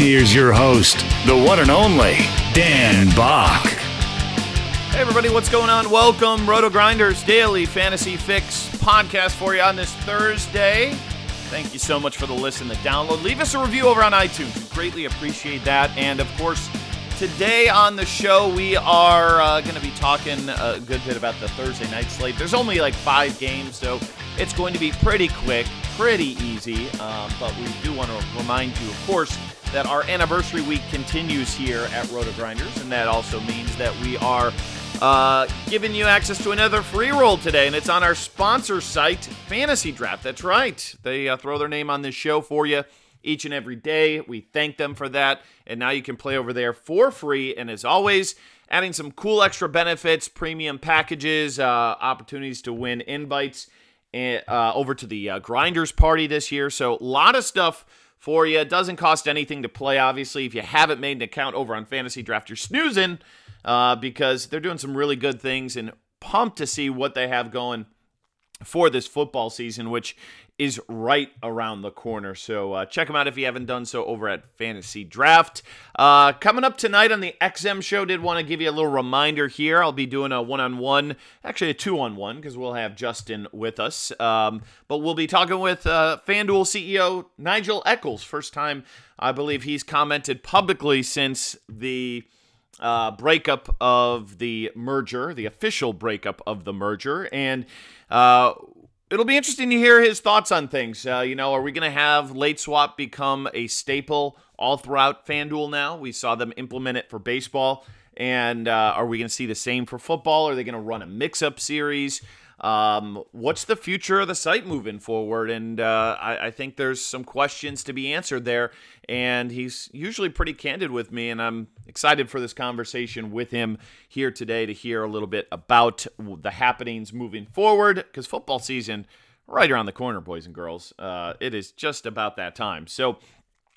Here's your host, the one and only Dan Back. Hey, everybody, what's going on? Welcome, Roto Grinders Daily Fantasy Fix podcast for you on this Thursday. Thank you so much for the listen, the download. Leave us a review over on iTunes. We greatly appreciate that. And of course, today on the show, we are uh, going to be talking a good bit about the Thursday night slate. There's only like five games, so it's going to be pretty quick, pretty easy. Um, but we do want to remind you, of course, that our anniversary week continues here at Roto Grinders, and that also means that we are uh, giving you access to another free roll today, and it's on our sponsor site, Fantasy Draft. That's right. They uh, throw their name on this show for you each and every day. We thank them for that, and now you can play over there for free. And as always, adding some cool extra benefits, premium packages, uh, opportunities to win invites uh, over to the uh, Grinders party this year. So a lot of stuff for you. It doesn't cost anything to play, obviously. If you haven't made an account over on Fantasy Draft, you're snoozing uh, because they're doing some really good things and pumped to see what they have going for this football season, which is right around the corner. So uh, check them out if you haven't done so over at Fantasy Draft. Uh, coming up tonight on the XM show, did want to give you a little reminder here. I'll be doing a one on one, actually a two on one, because we'll have Justin with us. Um, but we'll be talking with uh, FanDuel CEO Nigel Eccles. First time I believe he's commented publicly since the. Uh, breakup of the merger, the official breakup of the merger, and uh, it'll be interesting to hear his thoughts on things. Uh, you know, are we going to have late swap become a staple all throughout FanDuel now? We saw them implement it for baseball. And uh, are we going to see the same for football? Are they going to run a mix up series? Um, what's the future of the site moving forward? And uh, I, I, think there's some questions to be answered there. And he's usually pretty candid with me, and I'm excited for this conversation with him here today to hear a little bit about the happenings moving forward because football season right around the corner, boys and girls. Uh, it is just about that time. So.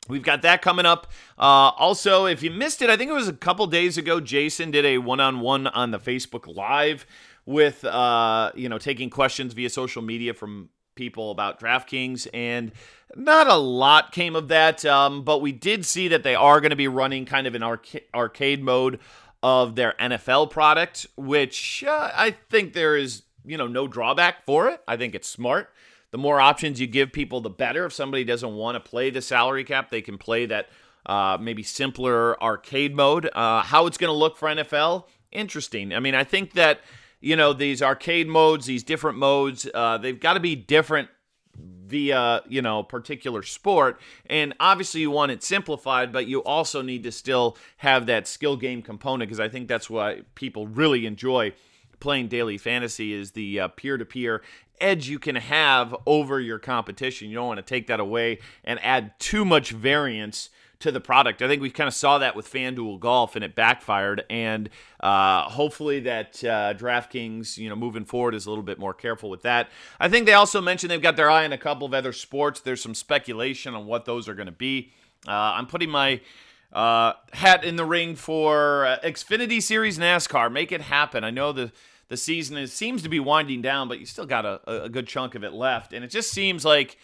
We've got that coming up. Uh, also, if you missed it, I think it was a couple days ago, Jason did a one on one on the Facebook Live with uh, you know taking questions via social media from people about DraftKings, and not a lot came of that. Um, but we did see that they are going to be running kind of an arca- arcade mode of their NFL product, which uh, I think there is you know no drawback for it. I think it's smart. The more options you give people, the better. If somebody doesn't want to play the salary cap, they can play that uh, maybe simpler arcade mode. Uh, how it's going to look for NFL, interesting. I mean, I think that you know these arcade modes, these different modes, uh, they've got to be different via you know particular sport. And obviously you want it simplified but you also need to still have that skill game component because i think that's why people really enjoy playing daily fantasy is the uh, peer-to-peer edge you can have over your competition. You don't want to take that away and add too much variance to the product. I think we kind of saw that with FanDuel Golf and it backfired. And uh, hopefully that uh, DraftKings, you know, moving forward is a little bit more careful with that. I think they also mentioned they've got their eye on a couple of other sports. There's some speculation on what those are going to be. Uh, I'm putting my uh, hat in the ring for uh, Xfinity Series NASCAR. Make it happen. I know the the season is, seems to be winding down, but you still got a, a good chunk of it left, and it just seems like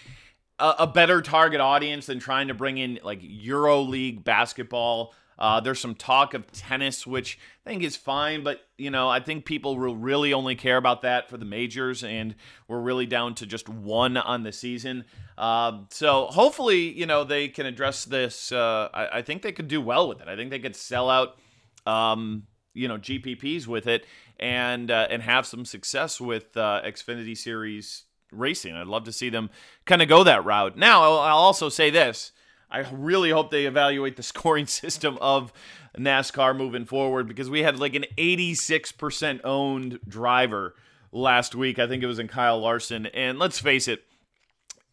a, a better target audience than trying to bring in like Euro League basketball. Uh, there's some talk of tennis, which I think is fine, but you know, I think people will really only care about that for the majors, and we're really down to just one on the season. Um, so hopefully, you know, they can address this. Uh, I, I, think they could do well with it. I think they could sell out, um, you know, GPPs with it and uh, and have some success with uh, Xfinity Series racing. I'd love to see them kind of go that route. Now, I'll, also say this. I really hope they evaluate the scoring system of NASCAR moving forward because we had like an 86% owned driver last week. I think it was in Kyle Larson. And let's face it,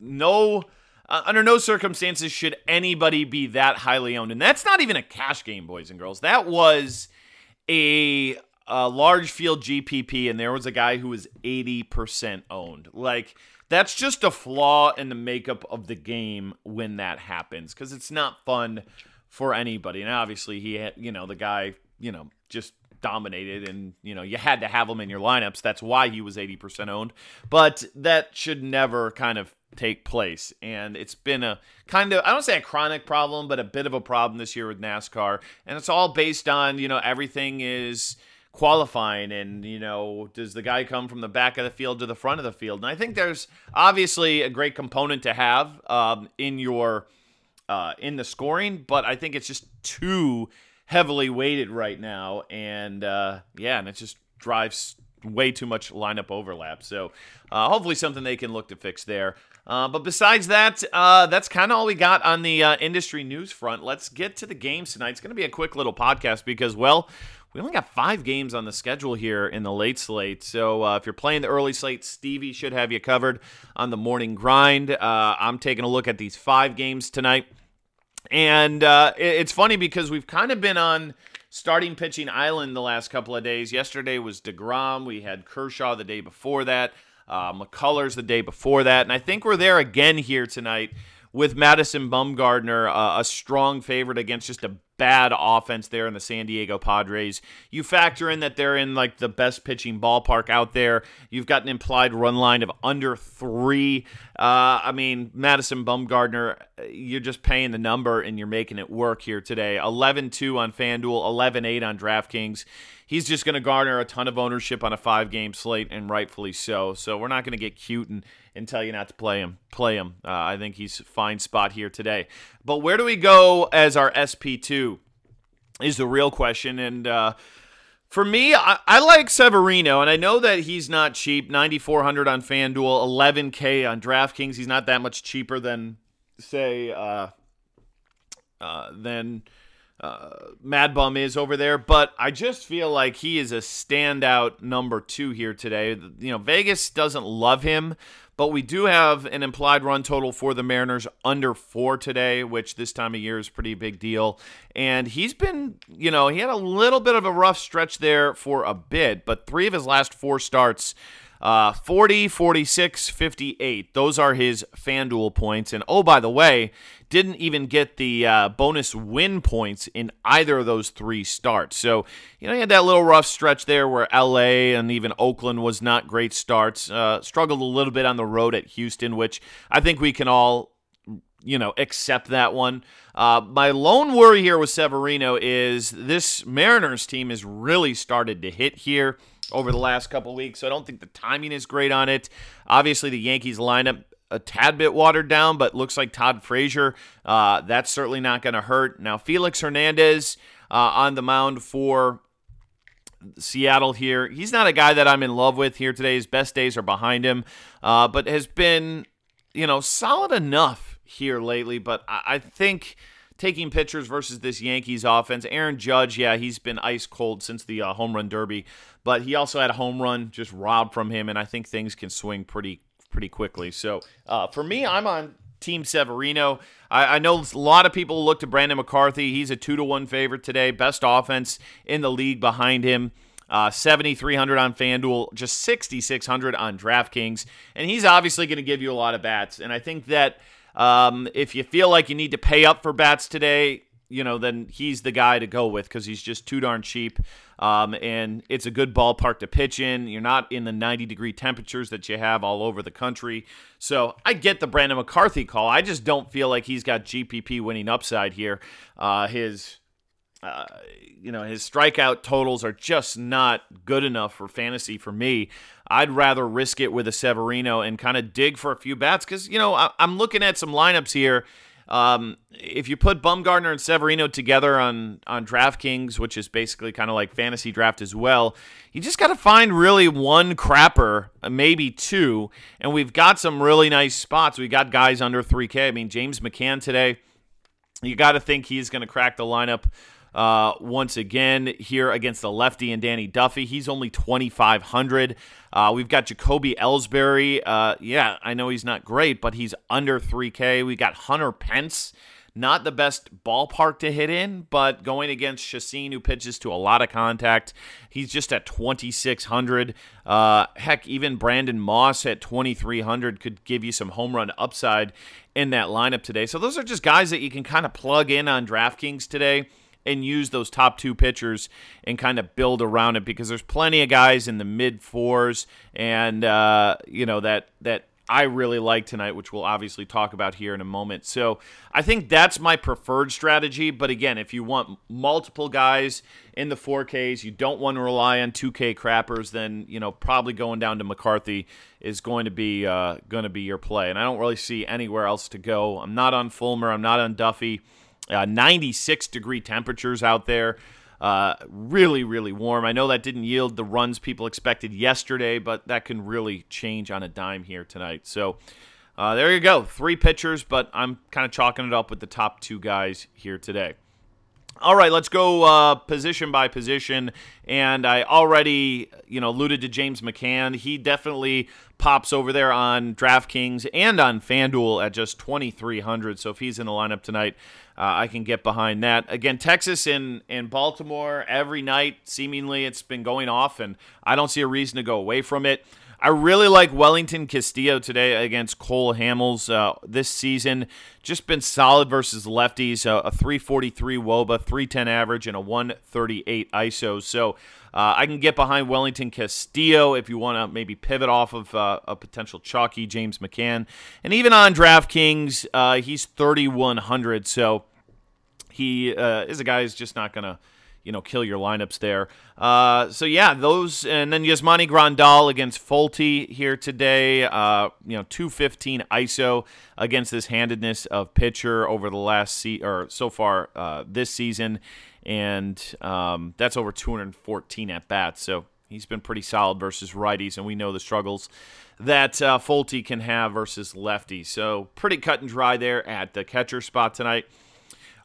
no, uh, under no circumstances should anybody be that highly owned. And that's not even a cash game, boys and girls. That was a, a large field GPP, and there was a guy who was 80% owned. Like, that's just a flaw in the makeup of the game when that happens because it's not fun for anybody. And obviously, he had, you know, the guy, you know, just dominated and you know you had to have him in your lineups that's why he was 80% owned but that should never kind of take place and it's been a kind of i don't say a chronic problem but a bit of a problem this year with nascar and it's all based on you know everything is qualifying and you know does the guy come from the back of the field to the front of the field and i think there's obviously a great component to have um, in your uh, in the scoring but i think it's just too heavily weighted right now and uh, yeah and it just drives way too much lineup overlap so uh, hopefully something they can look to fix there uh, but besides that, uh, that's kind of all we got on the uh, industry news front. Let's get to the games tonight. It's going to be a quick little podcast because, well, we only got five games on the schedule here in the late slate. So uh, if you're playing the early slate, Stevie should have you covered on the morning grind. Uh, I'm taking a look at these five games tonight. And uh, it's funny because we've kind of been on starting pitching island the last couple of days. Yesterday was DeGrom. We had Kershaw the day before that. Uh, McCullers the day before that. And I think we're there again here tonight with Madison Bumgarner, uh, a strong favorite against just a bad offense there in the San Diego Padres. You factor in that they're in like the best pitching ballpark out there. You've got an implied run line of under three. Uh, I mean, Madison Bumgarner, you're just paying the number and you're making it work here today. 11 2 on FanDuel, 11 8 on DraftKings he's just going to garner a ton of ownership on a five game slate, and rightfully so. So we're not going to get cute and, and tell you not to play him. Play him. Uh, I think he's fine spot here today. But where do we go as our SP2 is the real question. And, uh, for me, I, I, like Severino, and I know that he's not cheap. 9,400 on FanDuel, 11K on DraftKings. He's not that much cheaper than, say, uh, uh, than uh, Mad Bum is over there, but I just feel like he is a standout number two here today. You know, Vegas doesn't love him, but we do have an implied run total for the Mariners under four today, which this time of year is pretty big deal. And he's been, you know, he had a little bit of a rough stretch there for a bit, but three of his last four starts uh, 40, 46, 58. Those are his FanDuel points. And oh, by the way, didn't even get the uh, bonus win points in either of those three starts. So, you know, he had that little rough stretch there where LA and even Oakland was not great starts. Uh, struggled a little bit on the road at Houston, which I think we can all you know, accept that one. Uh, my lone worry here with Severino is this Mariners team has really started to hit here over the last couple weeks. So I don't think the timing is great on it. Obviously, the Yankees lineup a tad bit watered down, but looks like Todd Frazier. Uh, that's certainly not going to hurt. Now, Felix Hernandez uh, on the mound for Seattle here. He's not a guy that I'm in love with here today. His best days are behind him, uh, but has been, you know, solid enough here lately. But I, I think taking pitchers versus this Yankees offense. Aaron Judge, yeah, he's been ice cold since the uh, home run derby, but he also had a home run just robbed from him, and I think things can swing pretty pretty quickly. So uh, for me, I'm on Team Severino. I, I, know a lot of people look to Brandon McCarthy. He's a two to one favorite today. Best offense in the league behind him. Uh, 7,300 on FanDuel, just 6,600 on DraftKings. And he's obviously going to give you a lot of bats. And I think that um, if you feel like you need to pay up for bats today, you know, then he's the guy to go with because he's just too darn cheap. Um, and it's a good ballpark to pitch in. You're not in the 90 degree temperatures that you have all over the country. So I get the Brandon McCarthy call. I just don't feel like he's got GPP winning upside here. Uh, his. Uh, you know his strikeout totals are just not good enough for fantasy for me. I'd rather risk it with a Severino and kind of dig for a few bats because you know I, am looking at some lineups here um, if you put Bumgarner and Severino together on on DraftKings, which is basically kind of like fantasy draft as well, you just got to find really one crapper, uh, maybe two, and we've got some really nice spots. We got guys under 3K. I mean, James McCann today. You got to think he's going to crack the lineup uh, once again here against the lefty and Danny Duffy. He's only 2,500. Uh, we've got Jacoby Ellsbury. Uh, yeah, I know he's not great, but he's under 3K. We got Hunter Pence. Not the best ballpark to hit in, but going against Chacin, who pitches to a lot of contact, he's just at 2,600. Uh, heck, even Brandon Moss at 2,300 could give you some home run upside in that lineup today. So those are just guys that you can kind of plug in on DraftKings today and use those top two pitchers and kind of build around it because there's plenty of guys in the mid fours and uh, you know that that I really like tonight, which we'll obviously talk about here in a moment. So I think that's my preferred strategy. But again, if you want multiple guys in the 4Ks, you don't want to rely on 2K crappers, then you know probably going down to McCarthy is going to be uh, going to be your play. And I don't really see anywhere else to go. I'm not on Fulmer. I'm not on Duffy. Uh, 96 degree temperatures out there. Uh, really, really warm. I know that didn't yield the runs people expected yesterday, but that can really change on a dime here tonight. So uh, there you go. Three pitchers, but I'm kind of chalking it up with the top two guys here today. All right, let's go uh, position by position. And I already, you know, alluded to James McCann. He definitely pops over there on DraftKings and on FanDuel at just 2,300. So if he's in the lineup tonight, uh, I can get behind that. Again, Texas and, and Baltimore every night, seemingly it's been going off, and I don't see a reason to go away from it. I really like Wellington Castillo today against Cole Hamels uh, this season. Just been solid versus lefties. Uh, a 343 Woba, 310 average, and a 138 ISO. So uh, I can get behind Wellington Castillo if you want to maybe pivot off of uh, a potential chalky James McCann. And even on DraftKings, uh, he's 3,100. So he uh, is a guy who's just not going to you know kill your lineups there. Uh, so yeah, those and then Yasmani Grandal against Folty here today. Uh, you know, two fifteen ISO against this handedness of pitcher over the last or so far uh, this season, and um, that's over two hundred fourteen at bats. So he's been pretty solid versus righties, and we know the struggles that uh, can have versus lefties. So pretty cut and dry there at the catcher spot tonight.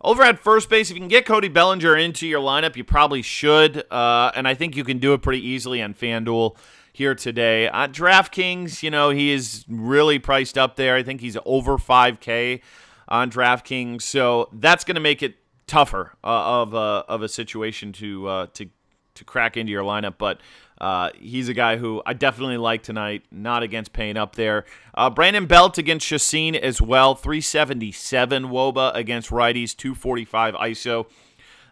Over at first base, if you can get Cody Bellinger into your lineup, you probably should. Uh, and I think you can do it pretty easily on FanDuel here today. On DraftKings, you know, he is really priced up there. I think he's over 5K on DraftKings. So that's going to make it tougher uh, of, a, of a situation to, uh, to, to crack into your lineup. But uh, he's a guy who I definitely like tonight, not against paying up there. Uh, Brandon Belt against Chacin as well, 377 Woba against righties, 245 ISO.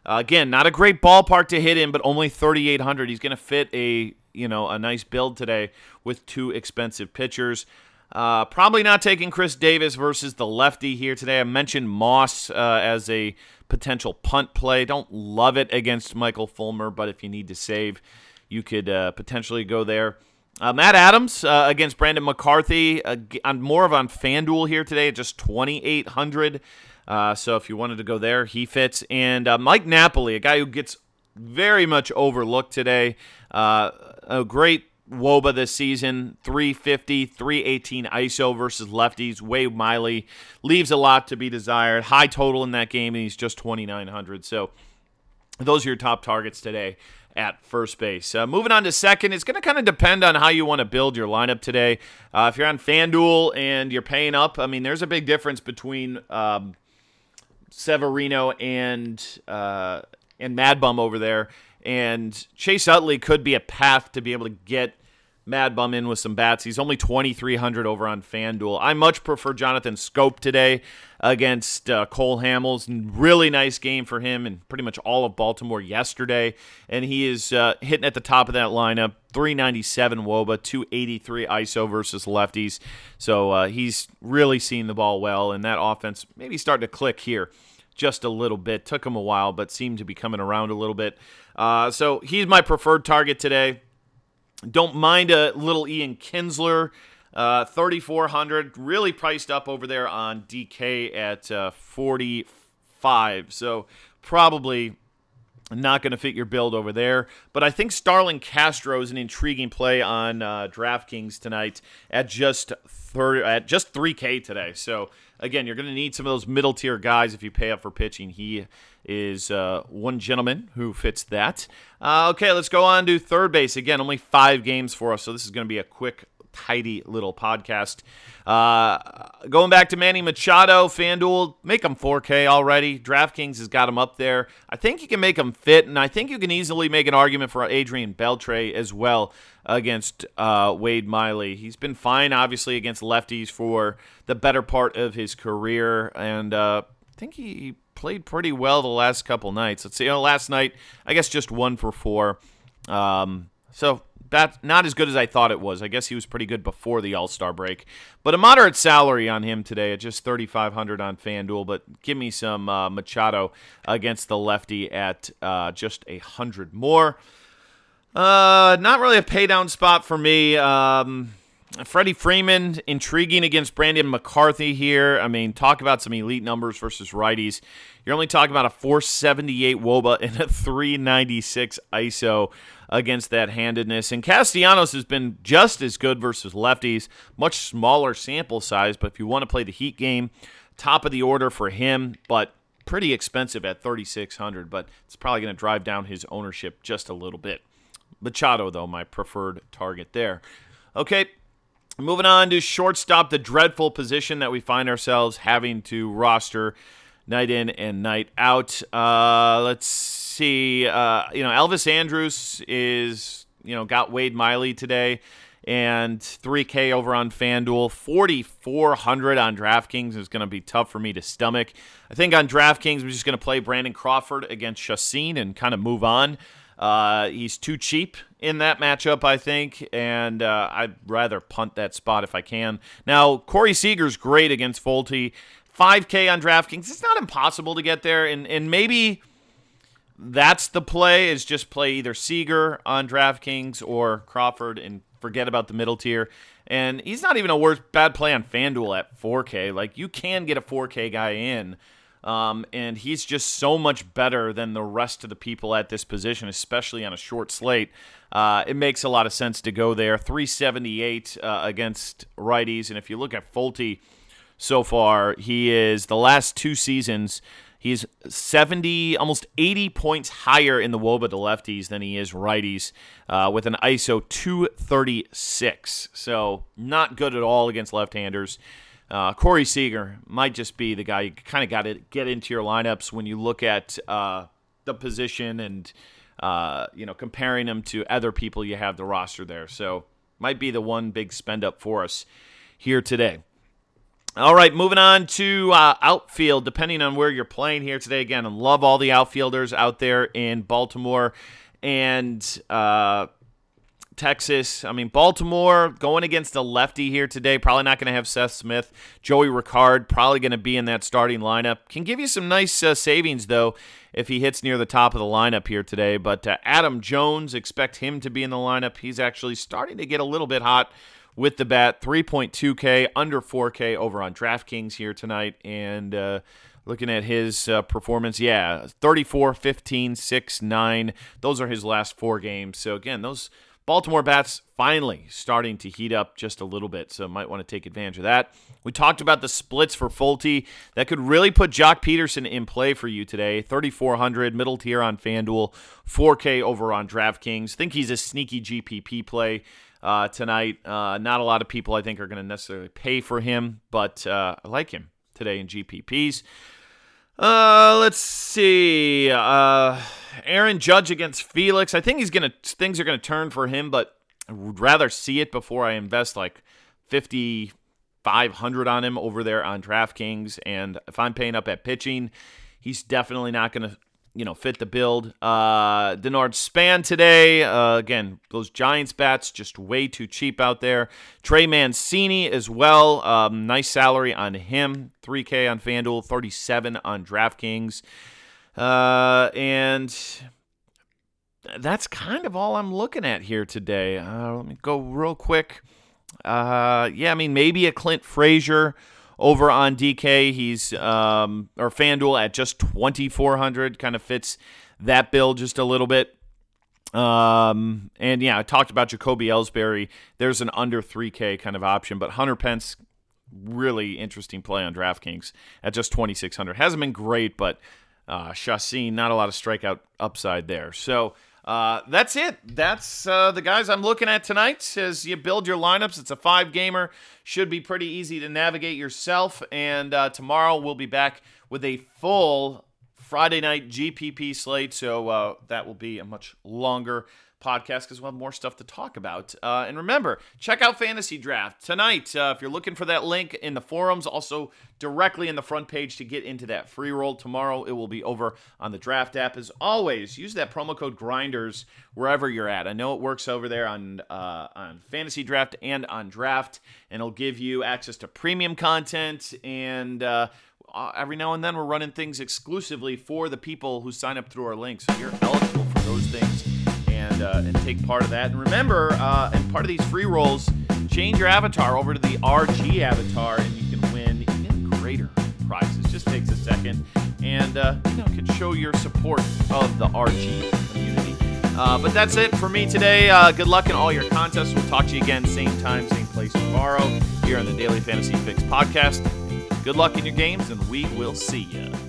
Uh, again, not a great ballpark to hit in, but only 3,800. He's going to fit a you know a nice build today with two expensive pitchers. Uh, probably not taking Chris Davis versus the lefty here today. I mentioned Moss uh, as a potential punt play. Don't love it against Michael Fulmer, but if you need to save, you could uh, potentially go there. Uh, Matt Adams uh, against Brandon McCarthy. Uh, I'm more of on FanDuel here today at just 2,800. Uh, so if you wanted to go there, he fits. And uh, Mike Napoli, a guy who gets very much overlooked today. a great Woba this season 350, 318 ISO versus lefties. Wade Miley leaves a lot to be desired. High total in that game, and he's just 2,900. So those are your top targets today at first base. Uh, moving on to second, it's going to kind of depend on how you want to build your lineup today. Uh, if you're on FanDuel and you're paying up, I mean, there's a big difference between um, Severino and uh, and Mad Bum over there. And Chase Utley could be a path to be able to get Mad Bum in with some bats. He's only 2,300 over on FanDuel. I much prefer Jonathan Schoop today against uh, Cole Hamels. Really nice game for him and pretty much all of Baltimore yesterday. And he is uh, hitting at the top of that lineup 397 Woba, 283 ISO versus lefties. So uh, he's really seen the ball well, and that offense maybe starting to click here just a little bit. Took him a while, but seemed to be coming around a little bit. Uh, so he's my preferred target today. Don't mind a little Ian Kinsler. Uh, 3400 really priced up over there on DK at uh, 45 so probably not going to fit your build over there but i think Starlin Castro is an intriguing play on uh, draftkings tonight at just 30 at just 3k today so again you're going to need some of those middle tier guys if you pay up for pitching he is uh, one gentleman who fits that. Uh, okay, let's go on to third base. Again, only five games for us, so this is going to be a quick, tidy little podcast. Uh, going back to Manny Machado, FanDuel, make him 4K already. DraftKings has got him up there. I think you can make him fit, and I think you can easily make an argument for Adrian Beltre as well against uh, Wade Miley. He's been fine, obviously, against lefties for the better part of his career, and uh, I think he played pretty well the last couple nights. Let's see. You know, last night, I guess just one for four. Um, so that's not as good as I thought it was. I guess he was pretty good before the All Star break, but a moderate salary on him today at just thirty five hundred on FanDuel. But give me some uh, Machado against the lefty at uh, just a hundred more. Uh, not really a pay down spot for me. Um, Freddie Freeman, intriguing against Brandon McCarthy here. I mean, talk about some elite numbers versus righties. You're only talking about a 478 Woba and a 396 ISO against that handedness. And Castellanos has been just as good versus lefties, much smaller sample size. But if you want to play the Heat game, top of the order for him, but pretty expensive at 3600 but it's probably going to drive down his ownership just a little bit. Machado, though, my preferred target there. Okay, moving on to shortstop, the dreadful position that we find ourselves having to roster night in and night out. Uh, let's see. Uh, you know, Elvis Andrus is, you know, got Wade Miley today and 3K over on FanDuel. 4,400 on DraftKings is going to be tough for me to stomach. I think on DraftKings, we're just going to play Brandon Crawford against Chacin and kind of move on. Uh, he's too cheap in that matchup, I think, and uh, I'd rather punt that spot if I can. Now, Corey Seager's great against Folty. 5K on DraftKings. It's not impossible to get there, and and maybe that's the play is just play either Seager on DraftKings or Crawford and forget about the middle tier. And he's not even a worse bad play on FanDuel at 4K. Like you can get a 4K guy in. Um, and he's just so much better than the rest of the people at this position, especially on a short slate. Uh, it makes a lot of sense to go there. 378 uh, against righties. And if you look at Folty, so far. He is the last two seasons. He's 70, almost 80 points higher in the Woba to lefties than he is righties, uh, with an ISO 236. So not good at all against left-handers. Uh, Corey Seager might just be the guy you kind of got to get into your lineups when you look at uh, the position and uh, you know comparing him to other people you have the roster there. So might be the one big spend up for us here today. All right, moving on to uh, outfield, depending on where you're playing here today. Again, I love all the outfielders out there in Baltimore and uh, Texas. I mean, Baltimore going against a lefty here today. Probably not going to have Seth Smith. Joey Rickard probably going to be in that starting lineup. Can give you some nice uh, savings, though, if he hits near the top of the lineup here today. But uh, Adam Jones, expect him to be in the lineup. He's actually starting to get a little bit hot with the bat. 3.2K, under 4K over on DraftKings here tonight. And uh, looking at his uh, performance, yeah, 34, 15, 6, 9. Those are his last four games. So, again, those Baltimore bats finally starting to heat up just a little bit. So, might want to take advantage of that. We talked about the splits for Folty. That could really put Joc Pederson in play for you today. 3,400, middle tier on FanDuel, 4K over on DraftKings. Think he's a sneaky GPP play uh, tonight. Uh, not a lot of people, I think, are going to necessarily pay for him, but uh, I like him today in GPPs. Uh, let's see. Aaron Judge against Felix. I think he's gonna things are gonna turn for him, but I would rather see it before I invest like 5500 on him over there on DraftKings and if I'm paying up at pitching, he's definitely not to you know, fit the build. Uh, Denard Span today. Uh, again, those Giants bats just way too cheap out there. Trey Mancini as well. Um, nice salary on him. 3K on FanDuel, 37 on DraftKings. Uh, and that's kind of all I'm looking at here today. Uh, let me go real quick. Uh, yeah, I mean, maybe a Clint Frazier over on DK. He's um, or FanDuel at just 2400 kind of fits that bill just a little bit. Um, and yeah, I talked about Jacoby Ellsbury. There's an under 3K kind of option, but Hunter Pence, really interesting play on DraftKings at just 2600. Hasn't been great, but uh, Chacin, not a lot of strikeout upside there. So uh, that's it. That's uh, the guys I'm looking at tonight. As you build your lineups, it's a five gamer. Should be pretty easy to navigate yourself. And uh, tomorrow we'll be back with a full Friday night GPP slate. So uh, that will be a much longer podcast because we'll have more stuff to talk about. Uh, and remember, check out Fantasy Draft tonight. Uh, if you're looking for that link in the forums, also directly in the front page to get into that free roll tomorrow, it will be over on the Draft app. As always, use that promo code Grinders wherever you're at. I know it works over there on uh, on Fantasy Draft and on Draft, and it'll give you access to premium content and. Uh, uh, every now and then we're running things exclusively for the people who sign up through our links. So you're eligible for those things and uh, and take part of that. And remember, uh, and part of these free rolls, change your avatar over to the RG avatar, and you can win even greater prizes. Just takes a second, and uh, you know can show your support of the RG community. Uh, but that's it for me today. Uh, good luck in all your contests. We'll talk to you again, same time, same place tomorrow here on the Daily Fantasy Fix podcast. Good luck in your games, and we will see you.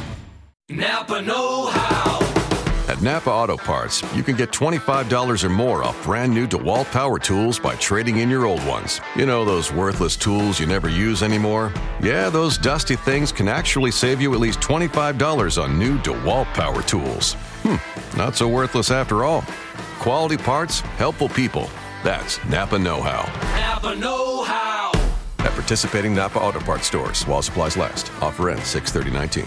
Napa Know How. At Napa Auto Parts, you can get $25 or more off brand new DeWalt power tools by trading in your old ones. You know, those worthless tools you never use anymore? Yeah, those dusty things can actually save you at least $25 on new DeWalt power tools. Hmm, not so worthless after all. Quality parts, helpful people. That's Napa Know How. Napa Know How. At participating Napa Auto Parts stores while supplies last. Offer ends 63019.